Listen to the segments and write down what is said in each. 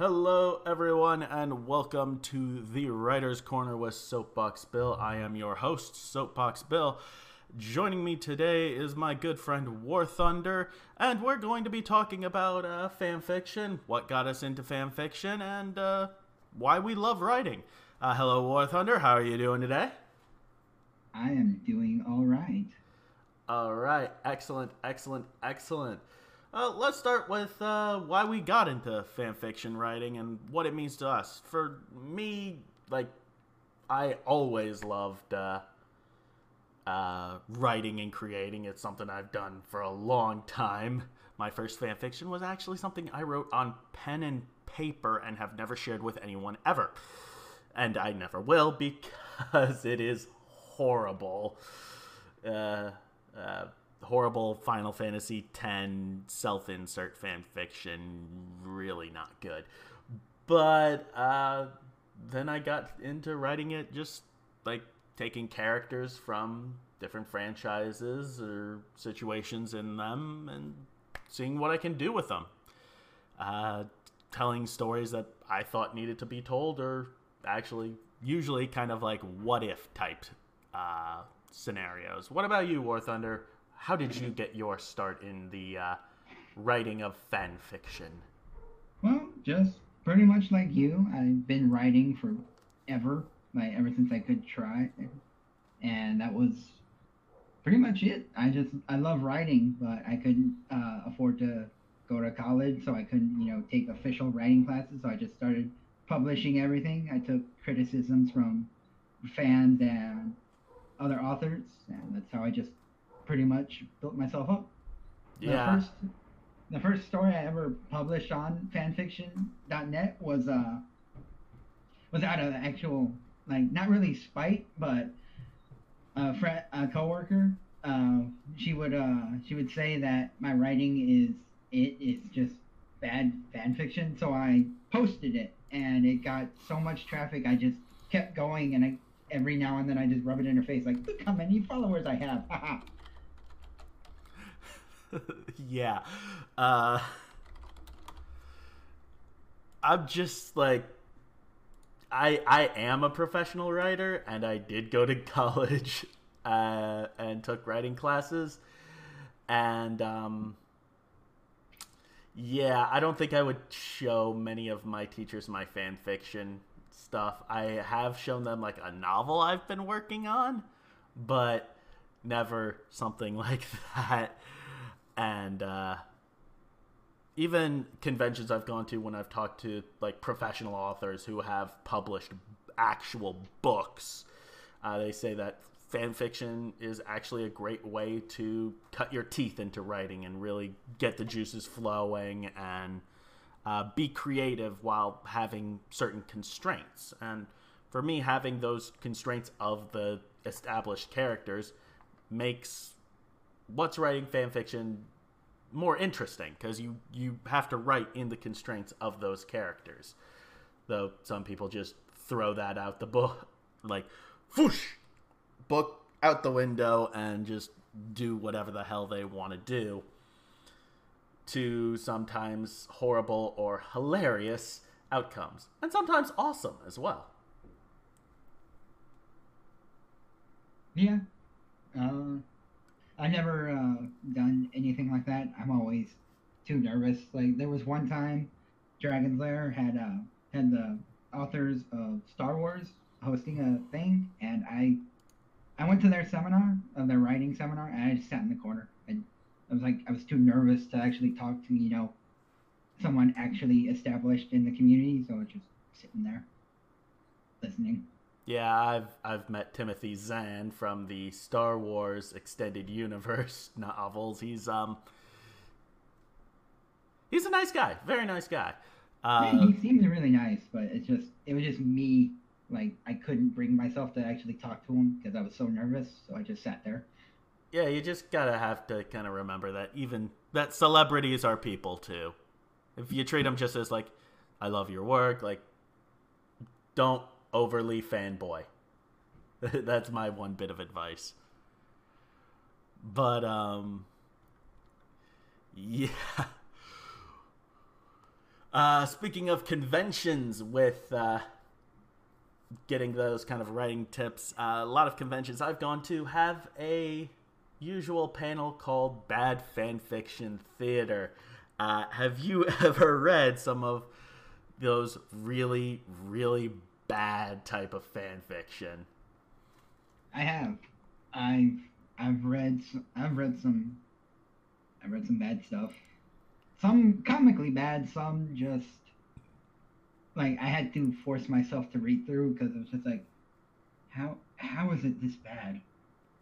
Hello, everyone, and welcome to the Writer's Corner with Soapbox Bill. I am your host, Soapbox Bill. Joining me today is my good friend War Thunder, and we're going to be talking about uh, fan fiction, what got us into fan fiction, and uh, why we love writing. Uh, hello, War Thunder. How are you doing today? I am doing all right. All right, excellent, excellent, excellent. Uh, let's start with uh, why we got into fan fiction writing and what it means to us. For me, like, I always loved uh, uh, writing and creating. It's something I've done for a long time. My first fan fiction was actually something I wrote on pen and paper and have never shared with anyone ever. And I never will because it is horrible. Uh, uh, horrible Final Fantasy X self-insert fan fiction, really not good. But uh, then I got into writing it, just like taking characters from different franchises or situations in them and seeing what I can do with them. Uh, telling stories that I thought needed to be told, or actually, usually kind of like what if type uh, scenarios. What about you, War Thunder? How did you get your start in the uh, writing of fan fiction? Well, just pretty much like you. I've been writing forever, like ever since I could try, and that was pretty much it. I just I love writing, but I couldn't uh, afford to go to college, so I couldn't you know take official writing classes. So I just started publishing everything. I took criticisms from fans and other authors, and that's how I just pretty much built myself up. Yeah. The first, the first story I ever published on fanfiction.net was uh was out of actual like not really spite, but a friend, a coworker. Uh, she would uh she would say that my writing is it is just bad fan fiction, so I posted it, and it got so much traffic. I just kept going, and I every now and then I just rub it in her face, like, look how many followers I have. yeah. Uh, I'm just like I I am a professional writer and I did go to college uh, and took writing classes and um, yeah, I don't think I would show many of my teachers my fan fiction stuff. I have shown them like a novel I've been working on, but never something like that and uh, even conventions I've gone to when I've talked to like professional authors who have published actual books, uh, they say that fan fiction is actually a great way to cut your teeth into writing and really get the juices flowing and uh, be creative while having certain constraints. And for me, having those constraints of the established characters makes what's writing fan fiction more interesting because you you have to write in the constraints of those characters. Though some people just throw that out the book, like, whoosh, book out the window and just do whatever the hell they want to do. To sometimes horrible or hilarious outcomes, and sometimes awesome as well. Yeah. Uh, I've never uh, done anything like that. I'm always too nervous. Like there was one time, Dragon's Lair had uh, had the authors of Star Wars hosting a thing, and I I went to their seminar, of their writing seminar, and I just sat in the corner. And I was like, I was too nervous to actually talk to you know someone actually established in the community, so I was just sitting there listening. Yeah, I've I've met Timothy Zahn from the Star Wars extended universe novels. He's um he's a nice guy, very nice guy. Uh, yeah, he seems really nice, but it's just it was just me. Like I couldn't bring myself to actually talk to him because I was so nervous, so I just sat there. Yeah, you just gotta have to kind of remember that even that celebrities are people too. If you treat them just as like, I love your work, like, don't overly fanboy. That's my one bit of advice. But um yeah. Uh, speaking of conventions, with uh, getting those kind of writing tips, uh, a lot of conventions I've gone to have a usual panel called Bad Fan Fiction Theater. Uh, have you ever read some of those really, really bad type of fan fiction? I have. I've I've read I've read some I've read some bad stuff. Some comically bad, some just like I had to force myself to read through because it was just like, how how is it this bad?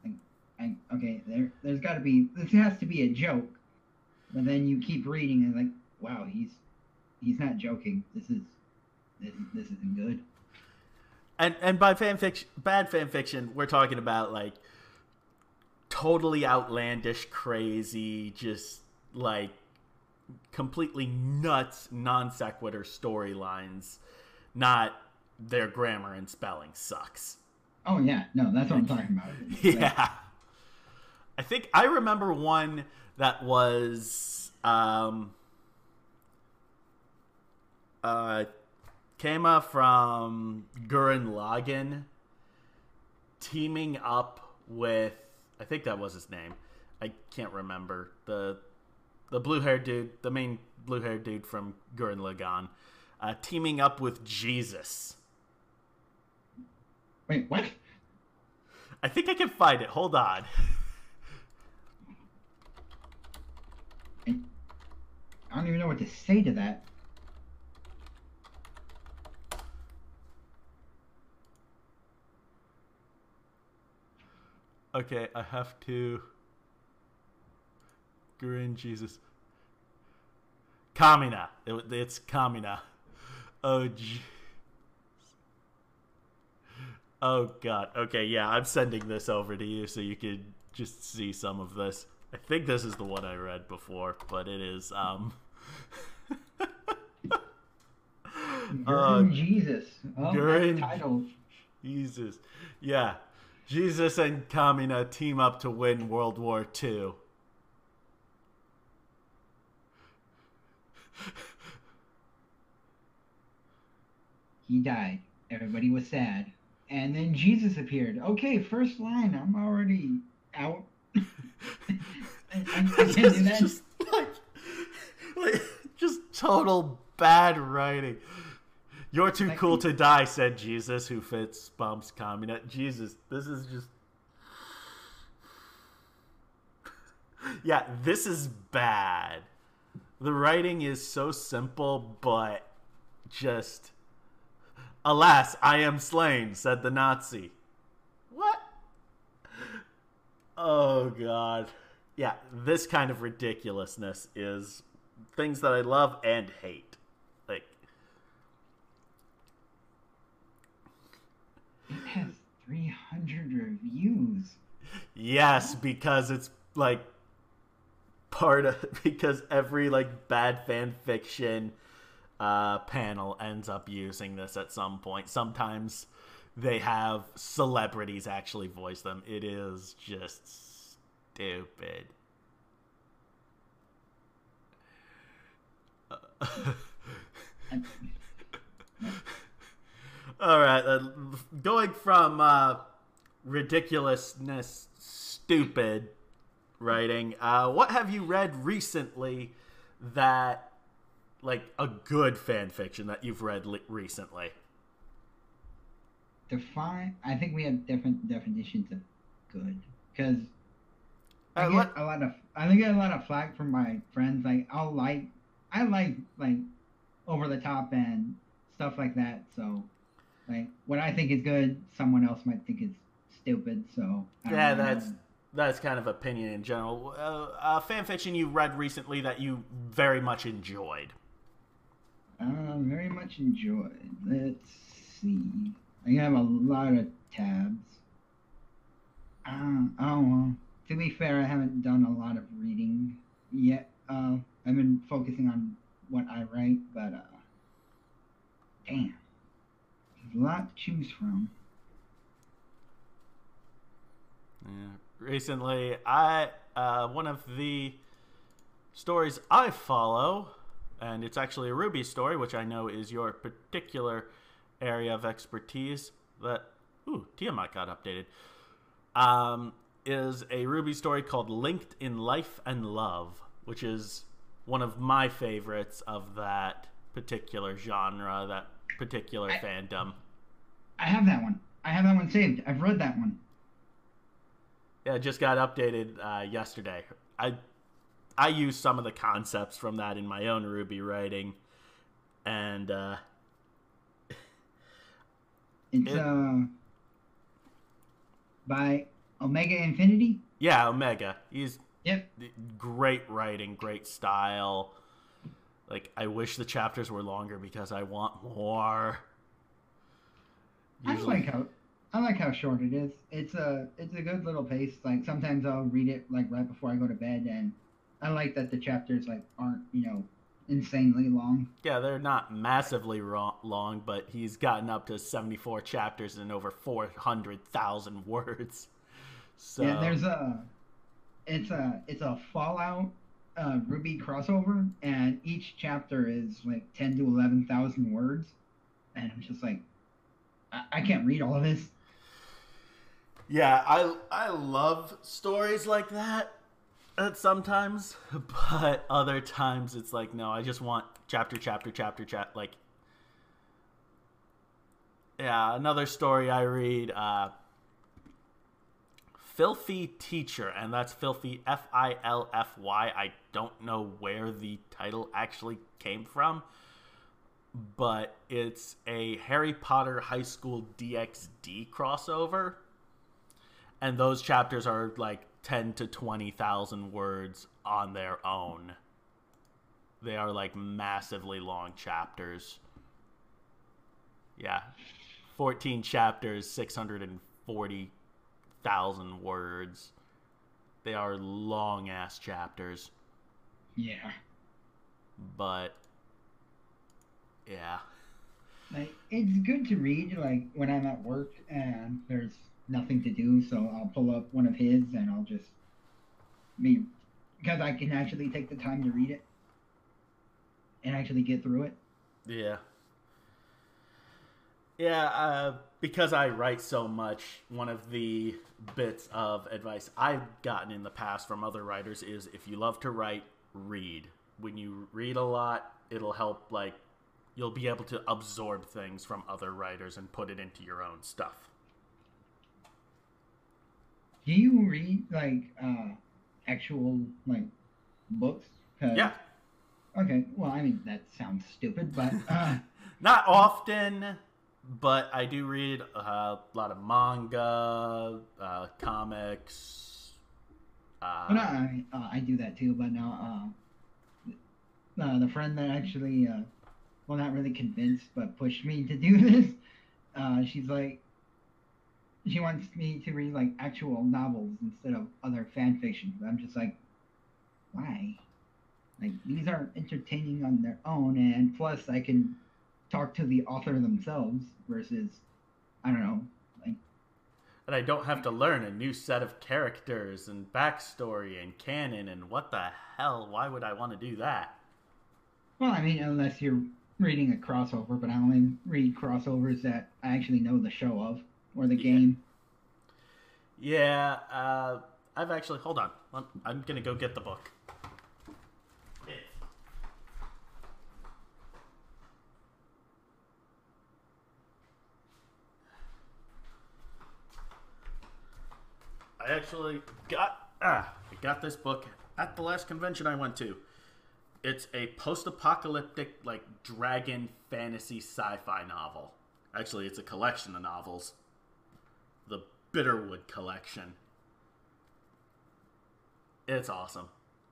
Like, I, okay, there there's got to be this has to be a joke, but then you keep reading and like, wow, he's he's not joking. This is this this isn't good. And and by fan fiction, bad fan fiction, we're talking about like totally outlandish, crazy, just like completely nuts non sequitur storylines, not their grammar and spelling sucks. Oh yeah, no, that's what I'm talking about. yeah. I think I remember one that was um uh Kama from Gurren Lagann teaming up with I think that was his name. I can't remember the the blue haired dude, the main blue haired dude from Gurren Lagann, uh, teaming up with Jesus. Wait, what? I think I can find it. Hold on. I don't even know what to say to that. Okay, I have to. Gurren Jesus. Kamina. It, it's Kamina. Oh, gee. Oh god. Okay, yeah, I'm sending this over to you so you can just see some of this. I think this is the one I read before, but it is um Gurren uh, Jesus. Oh, title. Jesus. Yeah. Jesus and Kamina team up to win World War II. he died. Everybody was sad. And then Jesus appeared. Okay, first line. I'm already out. I, I, I. Just like, like, just total bad writing. You're too cool to die, said Jesus, who fits bumps comment. Jesus, this is just. yeah, this is bad. The writing is so simple, but just. Alas, I am slain, said the Nazi. What? Oh, God. Yeah, this kind of ridiculousness is things that I love and hate. Like, it has 300 reviews. Yes, because it's like part of because every like bad fan fiction uh, panel ends up using this at some point. Sometimes they have celebrities actually voice them. It is just stupid. All right, uh, going from uh, ridiculousness, stupid writing. Uh, what have you read recently that, like, a good fan fiction that you've read li- recently? Define. I think we have different definitions of good because I get a lot of. I get a lot of flack from my friends. Like, I'll like. I like like over the top and stuff like that. So like what I think is good, someone else might think is stupid. So yeah, that's that's kind of opinion in general. Uh, uh, fan fiction you read recently that you very much enjoyed. Uh, very much enjoyed. Let's see. I have a lot of tabs. Uh, oh well. To be fair, I haven't done a lot of reading yet. Uh, I've been focusing on what I write, but uh, damn a lot to choose from. Yeah. Recently, I uh, one of the stories I follow and it's actually a RWBY story, which I know is your particular area of expertise. That ooh, Tiamat got updated. Um, is a RWBY story called "Linked in Life and Love," which is one of my favorites of that particular genre, that particular I, fandom. I have that one. I have that one saved. I've read that one. Yeah, it just got updated uh, yesterday. I I use some of the concepts from that in my own RWBY writing, and uh, it's it, uh by Omega Infinity. Yeah, Omega. He's yep. Great writing, great style. Like I wish the chapters were longer because I want more. Usually... I like how I like how short it is. It's a it's a good little pace. Like sometimes I'll read it like right before I go to bed, and I like that the chapters like aren't you know insanely long. Yeah, they're not massively long, but he's gotten up to seventy four chapters and over four hundred thousand words. So yeah, there's a it's a it's a Fallout uh, RWBY crossover, and each chapter is like ten to eleven thousand words, and I'm just like, I, I can't read all of this. Yeah, I I love stories like that. At sometimes, but other times it's like no, I just want chapter, chapter, chapter, chat. Like, yeah, another story I read. Uh, Filthy Teacher, and that's Filthy F I L F Y. I don't know where the title actually came from, but it's a Harry Potter High School DxD crossover. And those chapters are like 10 to 20,000 words on their own. They are like massively long chapters. Yeah. 14 chapters, 640 thousand words. They are long ass chapters. Yeah. But yeah. Like it's good to read like when I'm at work and there's nothing to do, so I'll pull up one of his and I'll just me because I can actually take the time to read it and actually get through it. Yeah. Yeah, uh, because I write so much, one of the bits of advice I've gotten in the past from other writers is if you love to write, read. When you read a lot, it'll help, like, you'll be able to absorb things from other writers and put it into your own stuff. Do you read, like, uh, actual, like, books? Yeah. Okay, well, I mean, that sounds stupid, but. Uh... Not often but I do read uh, a lot of manga, uh, comics. Uh, no, I, uh, I do that too, but now uh, uh, the friend that actually, well, not really convinced, but pushed me to do this. she's like, she wants me to read like actual novels instead of other fan fiction. But I'm just like, why? Like these are entertaining on their own, and plus I can talk to the author themselves versus I don't know, like and I don't have to learn a new set of characters and backstory and canon and what the hell, why would I want to do that? Well, I mean, unless you're reading a crossover, but I only read crossovers that I actually know the show of or the yeah. game. Yeah, uh, I've actually hold on. I'm, I'm gonna go get the book. I actually got ah, I got this book at the last convention I went to. It's a post-apocalyptic like dragon fantasy sci-fi novel. Actually, it's a collection of novels. The Bitterwood collection. It's awesome.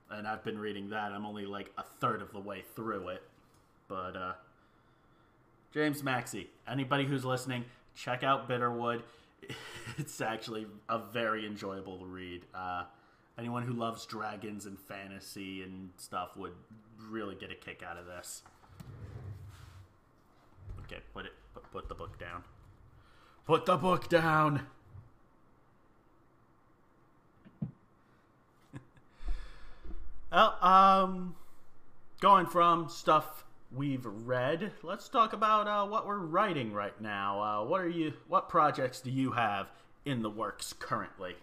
And I've been reading that. I'm only like a third of the way through it. But uh James Maxey, anybody who's listening, check out Bitterwood. it's actually a very enjoyable read. Uh, anyone who loves dragons and fantasy and stuff would really get a kick out of this. Okay, put it. Put, put the book down. Put the book down. well, um, going from stuff we've read, let's talk about uh, what we're writing right now. Uh, what are you? What projects do you have in the works currently?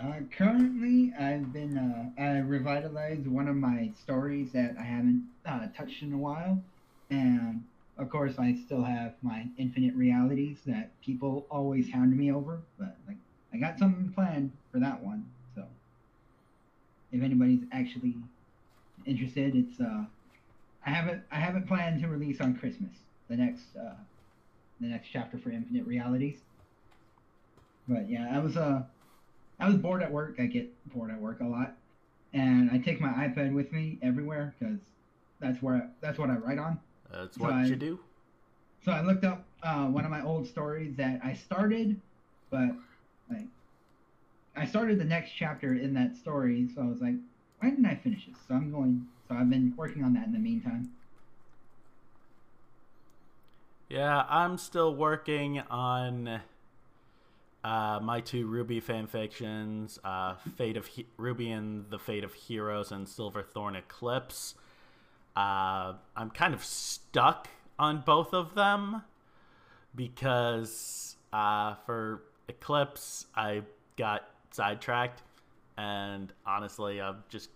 Uh, currently, I've been uh, I revitalized one of my stories that I haven't uh, touched in a while, and of course, I still have my infinite realities that people always hound me over. But like, I got something planned for that one. So, if anybody's actually interested, it's uh, I haven't I haven't planned to release on Christmas the next uh, the next chapter for Infinite Realities. But yeah, I was uh I was bored at work. I get bored at work a lot, and I take my iPad with me everywhere because that's where I, that's what I write on. That's what so I, you do. So I looked up uh, one of my old stories that I started, but like I started the next chapter in that story. So I was like, why didn't I finish this? So I'm going. So I've been working on that in the meantime. Yeah, I'm still working on uh, my two RWBY fanfictions, uh, Fate of he- RWBY and the Fate of Heroes and Silverthorn Eclipse. Uh, I'm kind of stuck on both of them because uh, for Eclipse, I got sidetracked, and honestly, I'm just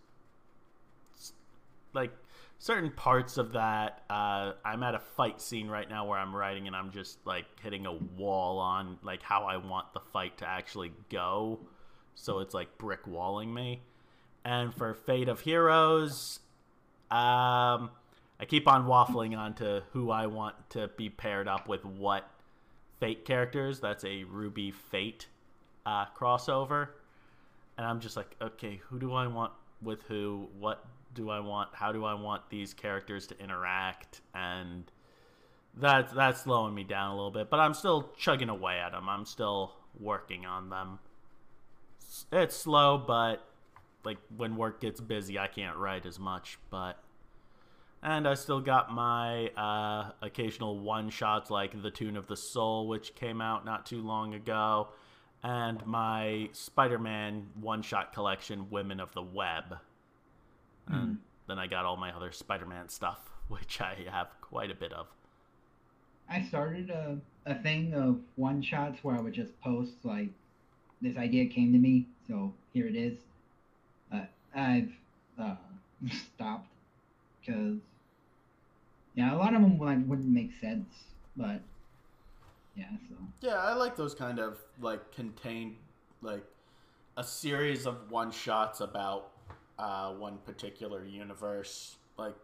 like certain parts of that. Uh, I'm at a fight scene right now where I'm writing, and I'm just like hitting a wall on like how I want the fight to actually go. So it's like brick walling me. And for Fate of Heroes, um, I keep on waffling on to who I want to be paired up with what Fate characters. That's a RWBY Fate uh, crossover. And I'm just like, okay, who do I want with who? What do I want? How do I want these characters to interact? And that's that's slowing me down a little bit, but I'm still chugging away at them. I'm still working on them. It's slow, but like when work gets busy, I can't write as much, but and I still got my uh, occasional one shots like The Tune of the Soul, which came out not too long ago, and my Spider Man one shot collection, Women of the Web. Mm. Then I got all my other Spider Man stuff, which I have quite a bit of. I started a, a thing of one shots where I would just post, like, this idea came to me, so here it is. Uh, I've uh, stopped because yeah, a lot of them like wouldn't make sense, but yeah. So yeah, I like those kind of like contained like a series of one shots about uh, one particular universe, like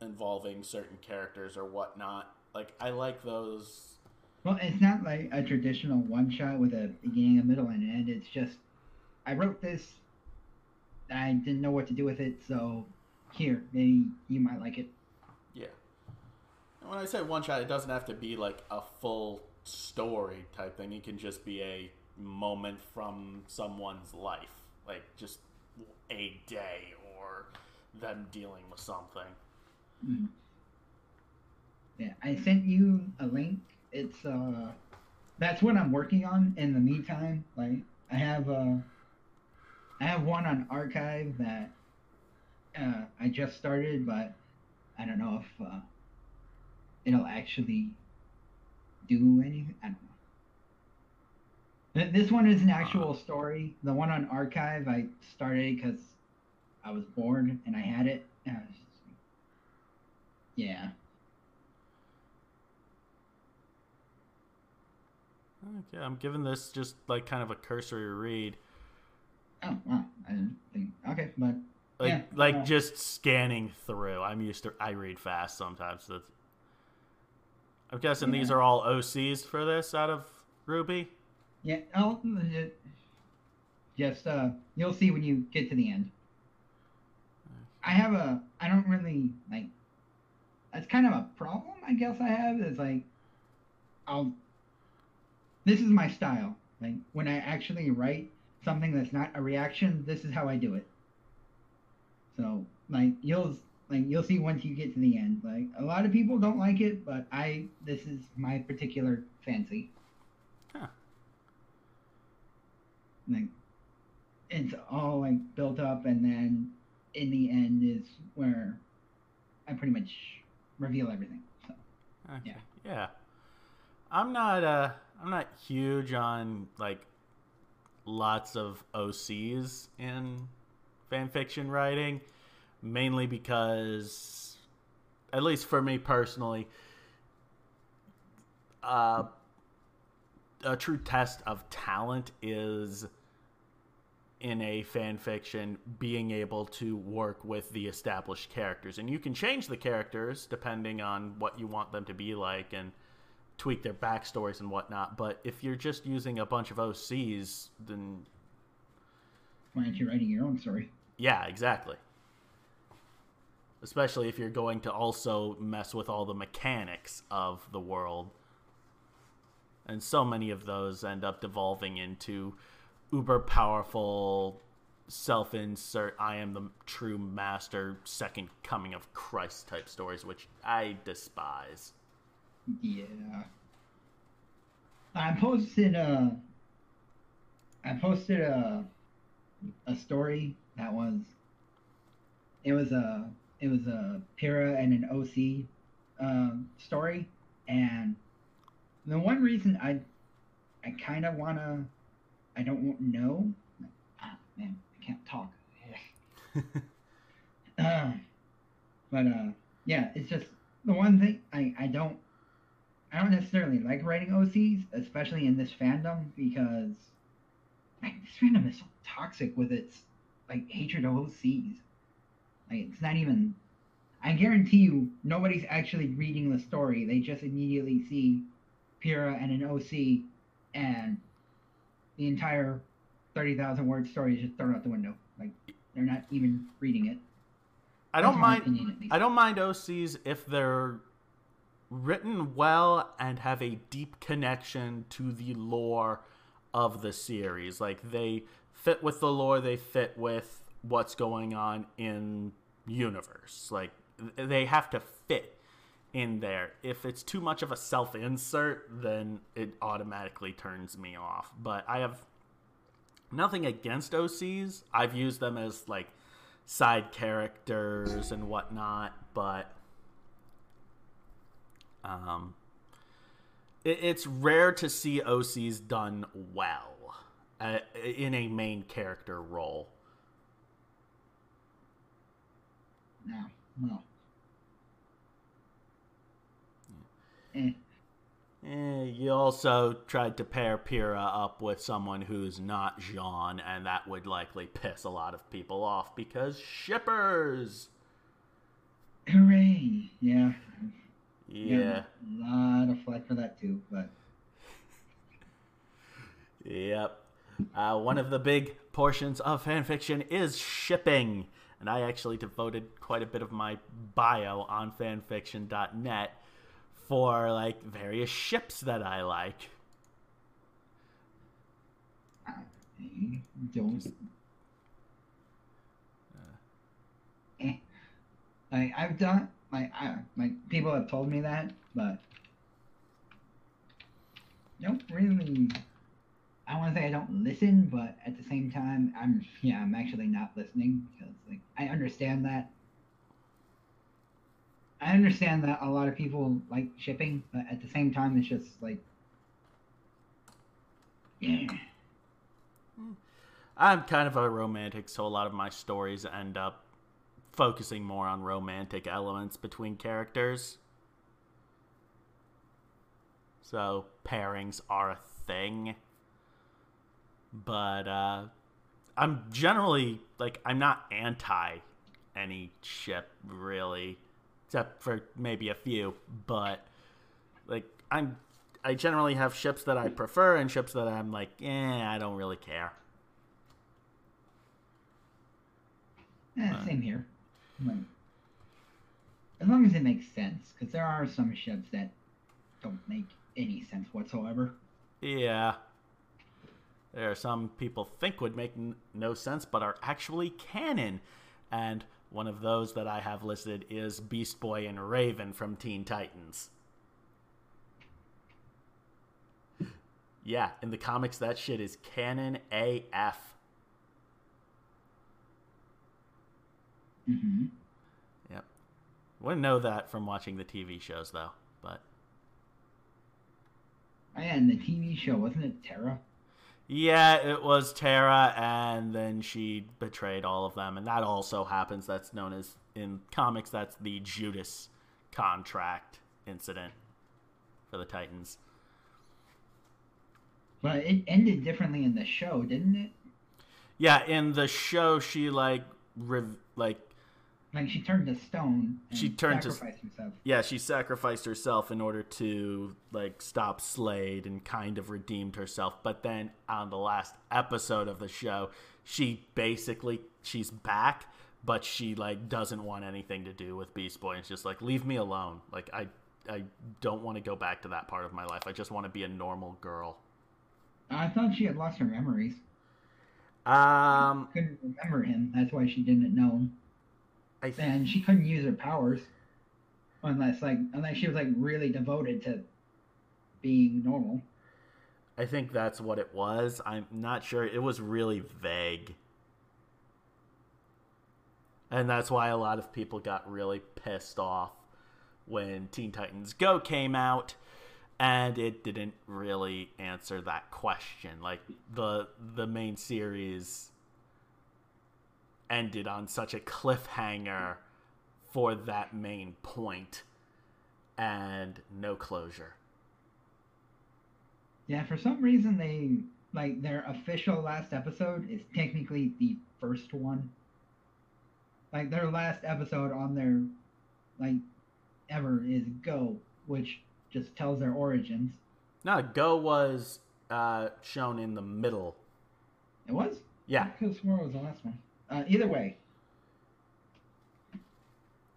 involving certain characters or whatnot. Like I like those. Well, it's not like a traditional one shot with a beginning, a middle, and an end. It's just I wrote this. I didn't know what to do with it, so here, maybe you might like it. Yeah. And when I say one shot, it doesn't have to be like a full story type thing. It can just be a moment from someone's life, like just a day or them dealing with something. Mm. Yeah, I sent you a link. It's uh, that's what I'm working on in the meantime. Like I have uh, I have one on archive that uh, I just started, but I don't know if uh, it'll actually do anything. I don't know. This one is an actual uh, story. The one on archive I started because I was bored and I had it. I just, yeah. Okay, I'm giving this just like kind of a cursory read. Oh wow, I didn't think. Okay, but like yeah, like uh, just scanning through. I'm used to I read fast sometimes. So I'm guessing yeah. these are all OCs for this out of RWBY. Yeah, I'll just uh, you'll see when you get to the end. I have a I don't really like. That's kind of a problem, I guess I have. Is like, I'll. This is my style. Like when I actually write something that's not a reaction, this is how I do it. So like you'll like you'll see once you get to the end. Like a lot of people don't like it, but I this is my particular fancy. Huh. Like it's all like built up and then in the end is where I pretty much reveal everything. So Okay. Yeah. Yeah. I'm not uh I'm not huge on like lots of OCs in fan fiction writing, mainly because at least for me personally, uh a true test of talent is in a fan fiction being able to work with the established characters. And you can change the characters depending on what you want them to be like and tweak their backstories and whatnot but if you're just using a bunch of ocs then why aren't you writing your own story? yeah exactly. Especially if you're going to also mess with all the mechanics of the world and so many of those end up devolving into uber powerful self-insert i am the true master second coming of christ type stories which i despise Yeah. I posted a. I posted a. A story that was. It was a. It was a Pyrrha and an OC, uh, story, and the one reason I, I kind of wanna, I don't know. Ah, man, I can't talk. Uh, but uh, yeah, it's just the one thing I I don't I don't necessarily like writing OCs, especially in this fandom, because like, this fandom is so toxic with its like hatred of OCs. Like it's not even. I guarantee you, nobody's actually reading the story. They just immediately see Pyrrha and an OC, and the entire thirty thousand word story is just thrown out the window. Like they're not even reading it. i don't mind opinion. I don't mind OCs if they're written well and have a deep connection to the lore of the series. Like they fit with the lore, they fit with what's going on in universe. Like they have to fit in there. If it's too much of a self-insert, then it automatically turns me off. But I have nothing against OCs. I've used them as like side characters and whatnot, but um, it, it's rare to see OCs done well uh, in a main character role. No, no. Eh. Eh, you also tried to pair Pyrrha up with someone who's not Jaune, and that would likely piss a lot of people off because shippers. Hooray! Yeah. Yeah. A lot of flack for that too, but Yep. Uh, one of the big portions of fanfiction is shipping. And I actually devoted quite a bit of my bio on fanfiction.net for like various ships that I like. I don't. Eh. Like I've done, like I, like people have told me that, but don't really. I want to say I don't listen, but at the same time, I'm yeah, I'm actually not listening because like I understand that. I understand that a lot of people like shipping, but at the same time, it's just like, yeah. I'm kind of a romantic, so a lot of my stories end up focusing more on romantic elements between characters. So pairings are a thing. But uh I'm generally like I'm not anti any ship really, except for maybe a few, but like I'm I generally have ships that I prefer and ships that I'm like, eh, I don't really care. Eh, same here. Like, as long as it makes sense, because there are some ships that don't make any sense whatsoever. Yeah. There are some people think would make n- no sense, but are actually canon. And one of those that I have listed is Beast Boy and Raven from Teen Titans. Yeah, in the comics, that shit is canon AF. hmm Yep. Wouldn't know that from watching the TV shows though, but and the TV show wasn't it Terra? Yeah, it was Terra, and then she betrayed all of them, and that also happens. That's known as in comics. That's the Judas contract incident for the Titans. But it ended differently in the show, didn't it? Yeah, in the show, she like, rev- like, Like she turned to stone. And She turned to- herself. yeah, she sacrificed herself in order to like stop Slade and kind of redeemed herself. But then on the last episode of the show, she basically she's back, but she like doesn't want anything to do with Beast Boy. It's just like leave me alone. Like I I don't want to go back to that part of my life. I just want to be a normal girl. I thought she had lost her memories. Um, Couldn't remember him. That's why she didn't know him. I th- And she couldn't use her powers unless like unless she was like really devoted to being normal. I think that's what it was. I'm not sure. It was really vague. And that's why a lot of people got really pissed off when Teen Titans Go came out and it didn't really answer that question. Like the the main series ended on such a cliffhanger for that main point and no closure. Yeah, for some reason they like their official last episode is technically the first one. Like their last episode on their like ever is Go, which just tells their origins. No, Go was uh, shown in the middle. It was? Yeah, I could have sworn it was the last one. Uh, either way,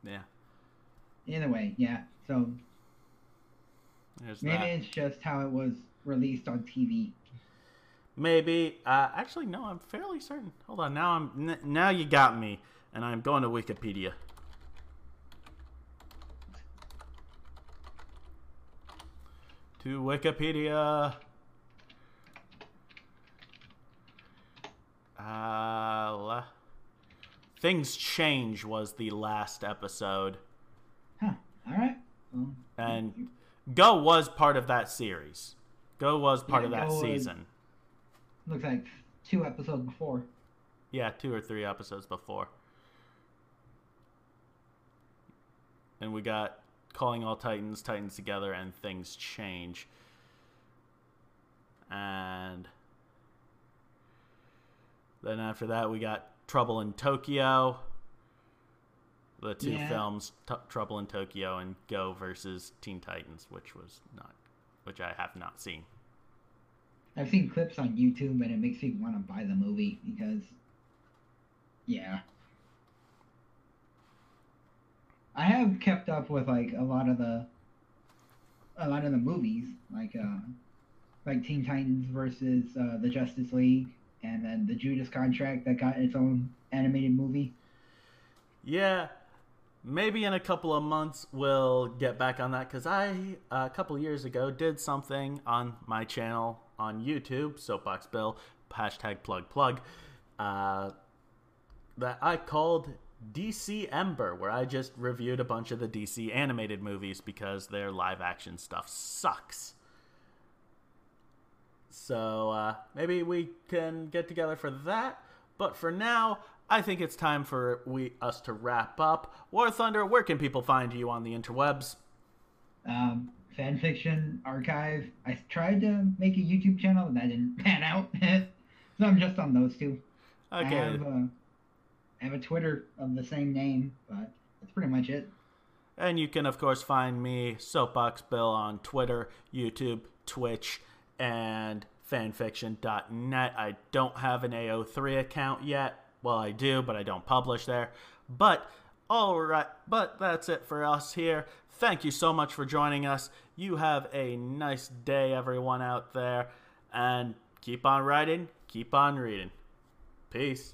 yeah. either way, yeah. So There's maybe that. it's just how it was released on TV. Maybe. Uh, actually, no. I'm fairly certain. Hold on. Now I'm. N- now you got me, and I'm going to Wikipedia. To Wikipedia. Uh, la- Things Change was the last episode. Huh. All right. Well, And Go was part of that series. Go was part Yeah, of that Go season. looks like two episodes before. Yeah, two or three episodes before. And we got Calling All Titans, Titans Together, and Things Change. And then after that, we got Trouble in Tokyo. The two Yeah. films, T- Trouble in Tokyo and Go versus Teen Titans, which was not, which I have not seen. I've seen clips on YouTube and it makes me want to buy the movie because, yeah. I have kept up with like a lot of the, a lot of the movies like uh, like Teen Titans versus uh, the Justice League, and then the Judas Contract that got its own animated movie. Yeah, maybe in a couple of months we'll get back on that because I a couple years ago did something on my channel on YouTube, Soapbox Bill hashtag plug plug, uh, that I called DC Ember, where I just reviewed a bunch of the DC animated movies because their live action stuff sucks. So uh, maybe we can get together for that. But for now, I think it's time for we us to wrap up. War Thunder, where can people find you on the interwebs? Um, fan fiction archive. I tried to make a YouTube channel and that didn't pan out, so I'm just on those two. I Okay, have, uh, I have a Twitter of the same name, but that's pretty much it. and you can of course find me Soapbox Bill on Twitter, YouTube, Twitch, and fanfiction.net. I don't have an AO3 account yet. Well, I do, but I don't publish there. But all right, but that's it for us here. Thank you so much for joining us. You have a nice day, everyone out there, and keep on writing, keep on reading. Peace.